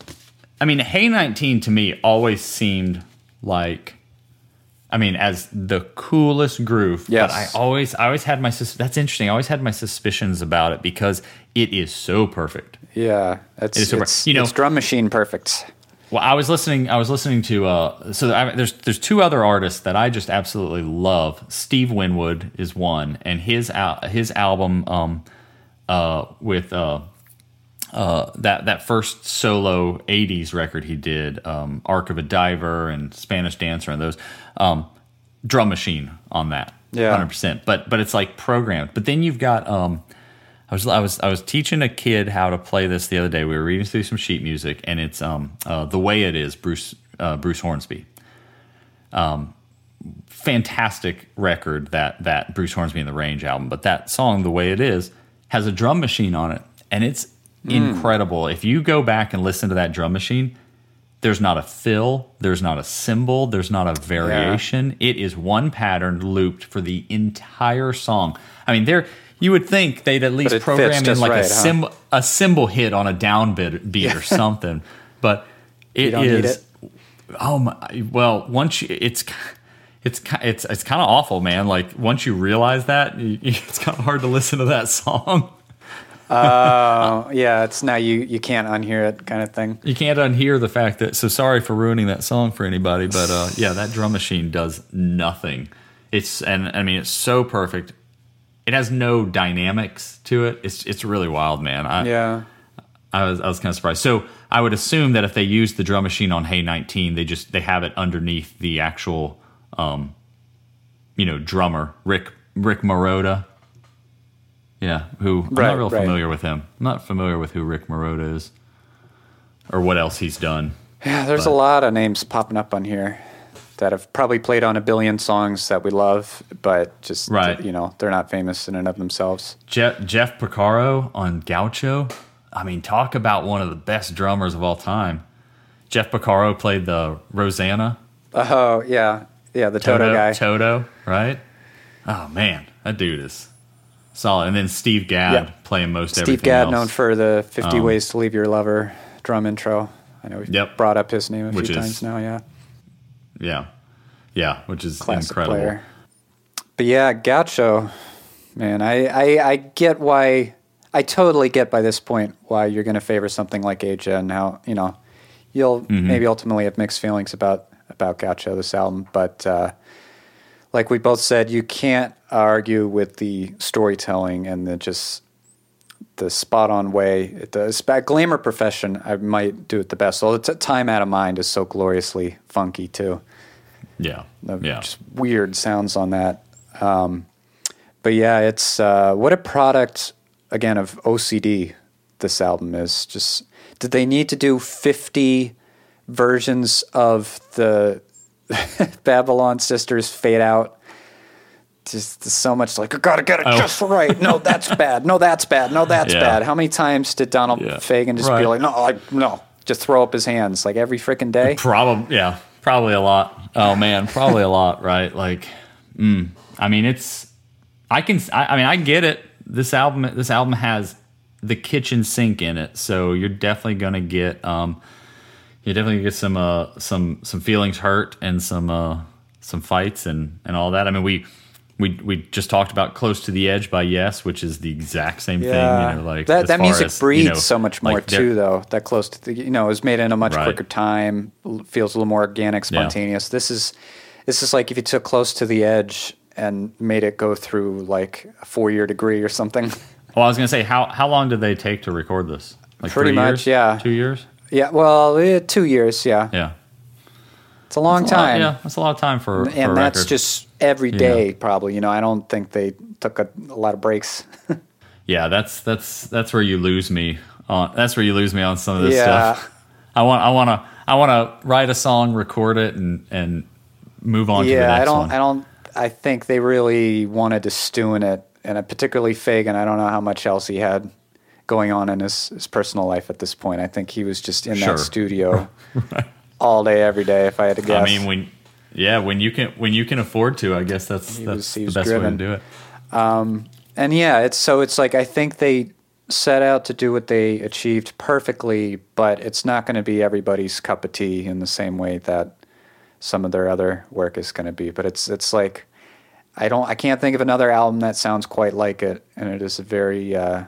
I mean, Hey 19 to me always seemed like, I mean, as the coolest groove. Yes. But I always, I always had my, that's interesting. I always had my suspicions about it because it is so perfect. Yeah, it's, It is super- it's, you know- it's drum machine perfect. Well, I was listening. I was listening to. Uh, so I, there's there's two other artists that I just absolutely love. Steve Winwood is one, and his al- his album um, uh, with uh, uh, that that first solo '80s record he did, um, "Arc of a Diver" and "Spanish Dancer" and those um, drum machine on that, Yeah. hundred percent. But but it's like programmed. But then you've got. Um, I was I was I was teaching a kid how to play this the other day. We were reading through some sheet music, and it's um uh, the way it is Bruce uh, Bruce Hornsby. Um, fantastic record that that Bruce Hornsby and the Range album, but that song the way it is has a drum machine on it, and it's incredible. If you go back and listen to that drum machine, there's not a fill, there's not a cymbal, there's not a variation. It is one pattern looped for the entire song. I mean, there you would think they'd at least program in like right, a huh? sim a cymbal hit on a downbeat beat or something, but it need it? Oh my! Well, once you, it's it's it's it's kind of awful, man. Like once you realize that, it's kind of hard to listen to that song. Oh, yeah, it's now you you can't unhear it kind of thing. You can't unhear the fact that. So sorry for ruining that song for anybody, but uh, yeah, that drum machine does nothing. It's and I mean it's so perfect. It has no dynamics to it. It's it's really wild, man. I, Yeah. I was I was kind of surprised. So I would assume that if they use the drum machine on Hey 19, they just they have it underneath the actual, um, you know, drummer Rick Rick Marotta. Yeah, who I'm not real right. familiar with him. I'm not familiar with who Rick Marotta is, or what else he's done. Yeah, there's But- a lot of names popping up on here that have probably played on a billion songs that we love, but just Right. you know they're not famous in and of themselves. Jeff Jeff Porcaro on Gaucho. I mean, talk about one of the best drummers of all time. Jeff Porcaro played the Rosanna. Oh yeah, yeah, the Toto, guy. Toto, right? Oh man, that dude is solid. And then Steve Gadd Yeah. playing most Steve everything Steve Gadd, else. known for the 50 Um, Ways to Leave Your Lover drum intro. I know we've Yep. brought up his name a few times now. Yeah, yeah, yeah, which is classic incredible. player. But yeah, Gaucho, man, I, I I get why. I totally get by this point why you're going to favor something like Aja and how you know you'll Mm-hmm. maybe ultimately have mixed feelings about about Gaucho this album, but uh, like we both said, you can't argue with the storytelling and the just the spot on way. The glamour profession, I might do it the best. Although t- time out of mind is so gloriously funky too Yeah, yeah, just weird sounds on that. Um, but yeah, it's uh, what a product again of OCD. This album is just. Did they need to do fifty versions of the Babylon Sisters Fade Out? Just so much like I gotta get it Oh. just right. No, that's bad. No, that's bad. No, that's Yeah. bad. How many times did Donald Yeah. Fagen just be like, no, I, no, just throw up his hands like every freaking day? probably yeah, probably a lot. Oh man, probably a lot, right? Like, mm, I mean, it's I can I, I mean I get it. This album this album has the kitchen sink in it, so you're definitely gonna get um you're definitely gonna get some uh some some feelings hurt and some uh some fights and and all that. I mean we. We, we just talked about "Close to the Edge" by Yes, which is the exact same thing. You know, like that that music as, you breathes know, so much more like too, though. That close to the, you know, it was made in a much Right. quicker time. Feels a little more organic, spontaneous. This is this is like if you took "Close to the Edge" and made it go through like a four year degree or something. Well, I was gonna say how how long did they take to record this? Like Pretty much, years? yeah. Two years. yeah, well, two years. Yeah, Yeah, it's a long That's a lot- time. yeah, that's a lot of time for, for and that's record. just every day, probably. You know, I don't think they took a, a lot of breaks. yeah. That's that's that's where you lose me. On that's where you lose me on some of this Yeah. stuff. I want I want to I want to write a song, record it, and and move on to the yeah, I don't. one. I don't. I think they really wanted to stew in it, and particularly Fagen. I don't know how much else he had going on in his, his personal life at this point. I think he was just in Sure. that studio all day, every day. If I had to guess, I mean, when yeah, when you can when you can afford to, I guess that's He that's was- the best driven. way to do it. and yeah, it's so it's like I think they set out to do what they achieved perfectly, but it's not going to be everybody's cup of tea in the same way that some of their other work is going to be. But it's it's like I don't I can't think of another album that sounds quite like it, and it is a very uh,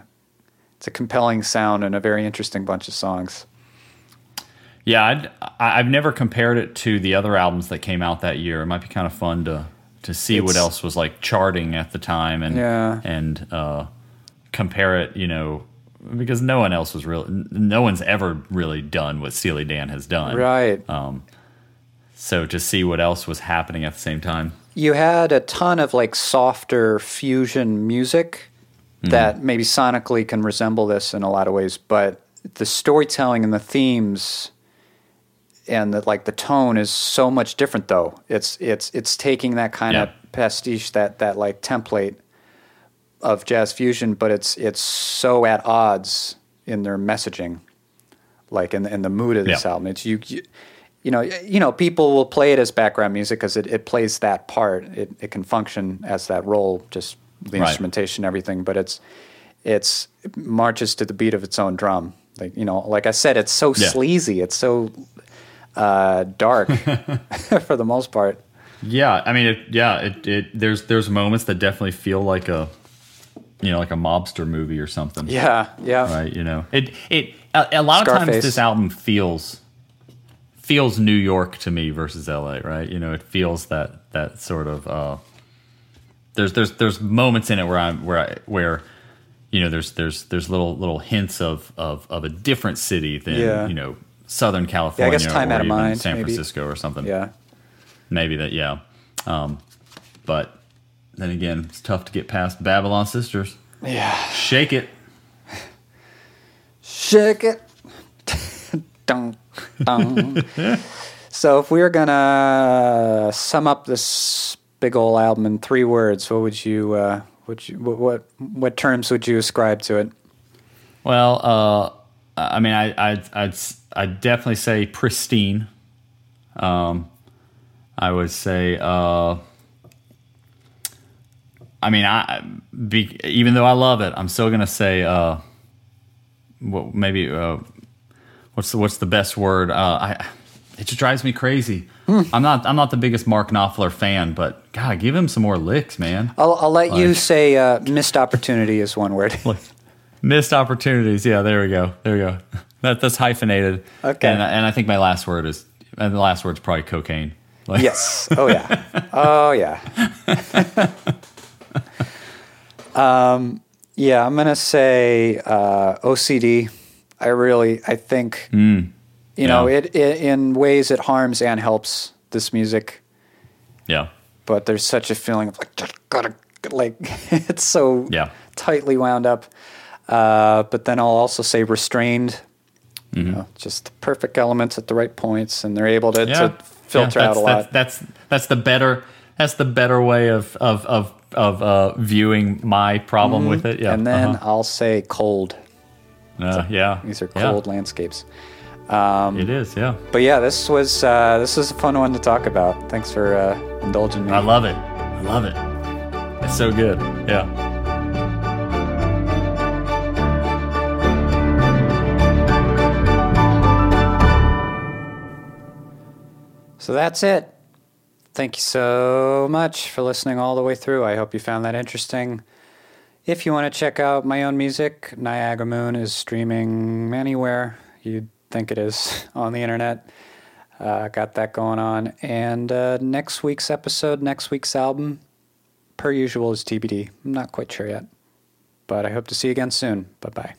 it's a compelling sound and a very interesting bunch of songs. Yeah, I'd, I- I've never compared it to the other albums that came out that year. It might be kind of fun to to see what else was like charting at the time and Yeah. and uh, compare it. You know, because no one else was really, no one's ever really done what Steely Dan has done. Right. So to see what else was happening at the same time. you had a ton of like softer fusion music that maybe sonically can resemble this in a lot of ways, but the storytelling and the themes and the like the tone is so much different though. It's it's it's taking that kind of pastiche that that like template of jazz fusion, but it's it's so at odds in their messaging, like in in the mood of this Yeah. album. It's you, you you know you know people will play it as background music because it, it plays that part. It it can function as that role, just the Right. instrumentation, everything. But it's it's it marches to the beat of its own drum. Like you know, like I said, it's so Yeah. sleazy. It's so uh, dark for the most part. Yeah, I mean, it, yeah, it, it there's there's moments that definitely feel like a you know like a mobster movie or something. Yeah, yeah. right? You know, it it a, a lot of times this album feels feels New York to me versus L.A. Right? You know, it feels that that sort of uh, there's there's there's moments in it where I'm where I, where you know there's there's there's little little hints of of of a different city than Yeah. you know Southern California Time or Out of Mind, San maybe. Francisco or something. Yeah. Maybe that, yeah. Um, but then again, it's tough to get past Babylon Sisters. Yeah. Shake it. Shake it. dun, dun. so if we were gonna sum up this big old album in three words, what would you uh, would you what, what what terms would you ascribe to it? Well, uh, I mean, I, I, I'd, I'd definitely say pristine. Um, I would say, uh, I mean, I, be, even though I love it, I'm still gonna say, uh, what maybe, uh, what's the, what's the best word? Uh, I, it just drives me crazy. I'm not, I'm not the biggest Mark Knopfler fan, but God, give him some more licks, man. I'll, I'll let you say uh, missed opportunity is one word. Missed opportunities. Yeah, there we go. There we go. That, that's hyphenated. Okay. And, and I think my last word is, and the last word's probably cocaine. Like, yes. Oh yeah. Oh yeah. um, yeah, I'm gonna say uh, OCD. I really, I think, you know, it, it in ways it harms and helps this music, Yeah. but there's such a feeling of like just gotta like it's so Yeah. tightly wound up. Uh, but then I'll also say restrained. You know, just the perfect elements at the right points, and they're able to, Yeah. to filter Yeah, out a lot. That's, that's, that's the better, that's the better way of, of, of, of uh, viewing my problem with it. Yeah. Mm-hmm. and then uh-huh. I'll say cold. Uh, yeah. These are Yeah. cold landscapes. It is. Yeah. But yeah, this was uh, this was a fun one to talk about. Thanks for uh, indulging me. I love it. I love it. It's so good. Yeah. So that's it. Thank you so much for listening all the way through. I hope you found that interesting. If you want to check out my own music, Niagara Moon is streaming anywhere you'd think it is on the internet. Uh, got that going on. And uh, next week's episode, next week's album, per usual, is TBD. I'm not quite sure yet. But I hope to see you again soon. Bye bye.